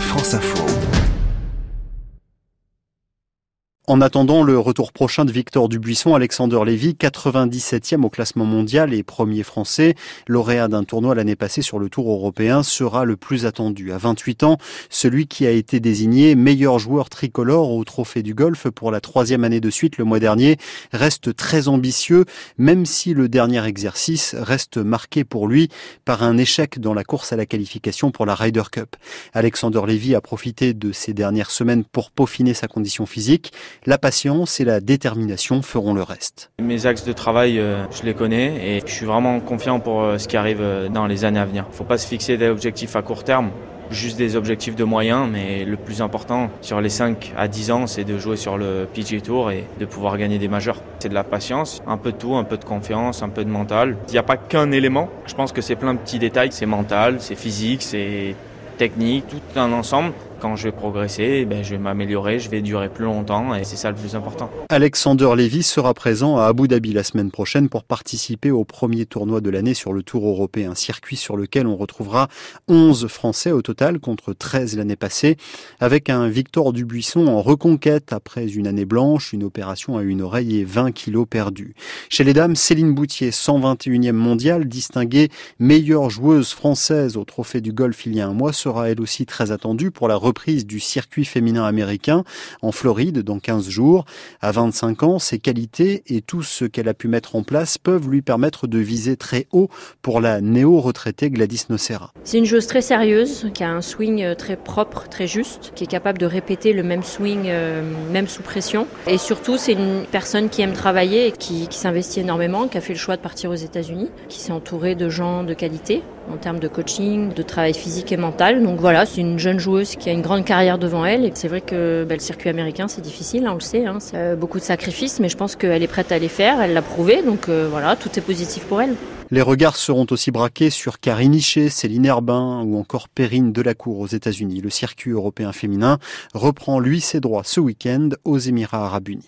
France Info. En attendant le retour prochain de Victor Dubuisson, Alexander Lévy, 97e au classement mondial et premier français, lauréat d'un tournoi l'année passée sur le Tour européen, sera le plus attendu. À 28 ans, celui qui a été désigné meilleur joueur tricolore au Trophée du Golf pour la troisième année de suite le mois dernier reste très ambitieux, même si le dernier exercice reste marqué pour lui par un échec dans la course à la qualification pour la Ryder Cup. Alexander Lévy a profité de ces dernières semaines pour peaufiner sa condition physique. La patience et la détermination feront le reste. Mes axes de travail, euh, je les connais et je suis vraiment confiant pour euh, ce qui arrive euh, dans les années à venir. Faut pas se fixer des objectifs à court terme, juste des objectifs de moyens, mais le plus important sur les 5 à 10 ans, c'est de jouer sur le PG Tour et de pouvoir gagner des majeurs. C'est de la patience, un peu de tout, un peu de confiance, un peu de mental. Il n'y a pas qu'un élément, je pense que c'est plein de petits détails, c'est mental, c'est physique, c'est technique, tout un ensemble quand je vais progresser, ben, je vais m'améliorer, je vais durer plus longtemps et c'est ça le plus important. Alexander Lévy sera présent à Abu Dhabi la semaine prochaine pour participer au premier tournoi de l'année sur le Tour européen, circuit sur lequel on retrouvera 11 Français au total contre 13 l'année passée, avec un Victor Dubuisson en reconquête après une année blanche, une opération à une oreille et 20 kilos perdus. Chez les dames, Céline Boutier, 121e mondiale, distinguée meilleure joueuse française au Trophée du Golf il y a un mois, sera elle aussi très attendue pour la reprise du circuit féminin américain en Floride dans 15 jours. À 25 ans, ses qualités et tout ce qu'elle a pu mettre en place peuvent lui permettre de viser très haut pour la néo-retraitée Gladys Nocera. C'est une joueuse très sérieuse, qui a un swing euh, très propre, très juste, qui est capable de répéter le même swing, euh, même sous pression. Et surtout, c'est une personne qui aime travailler et qui, qui s'investit énormément, qui a fait le choix de partir aux États-Unis, qui s'est entourée de gens de qualité en termes de coaching, de travail physique et mental. Donc voilà, c'est une jeune joueuse qui a une grande carrière devant elle. Et c'est vrai que bah, le circuit américain, c'est difficile, hein, on le sait. Hein, c'est euh, beaucoup de sacrifices, mais je pense qu'elle est prête à les faire. Elle l'a prouvé, donc euh, voilà, tout est positif pour elle. Les regards seront aussi braqués sur Karine Hichet, Céline Herbin ou encore Perrine Delacour aux États-Unis. Le circuit européen féminin reprend lui ses droits ce week-end aux Émirats arabes unis.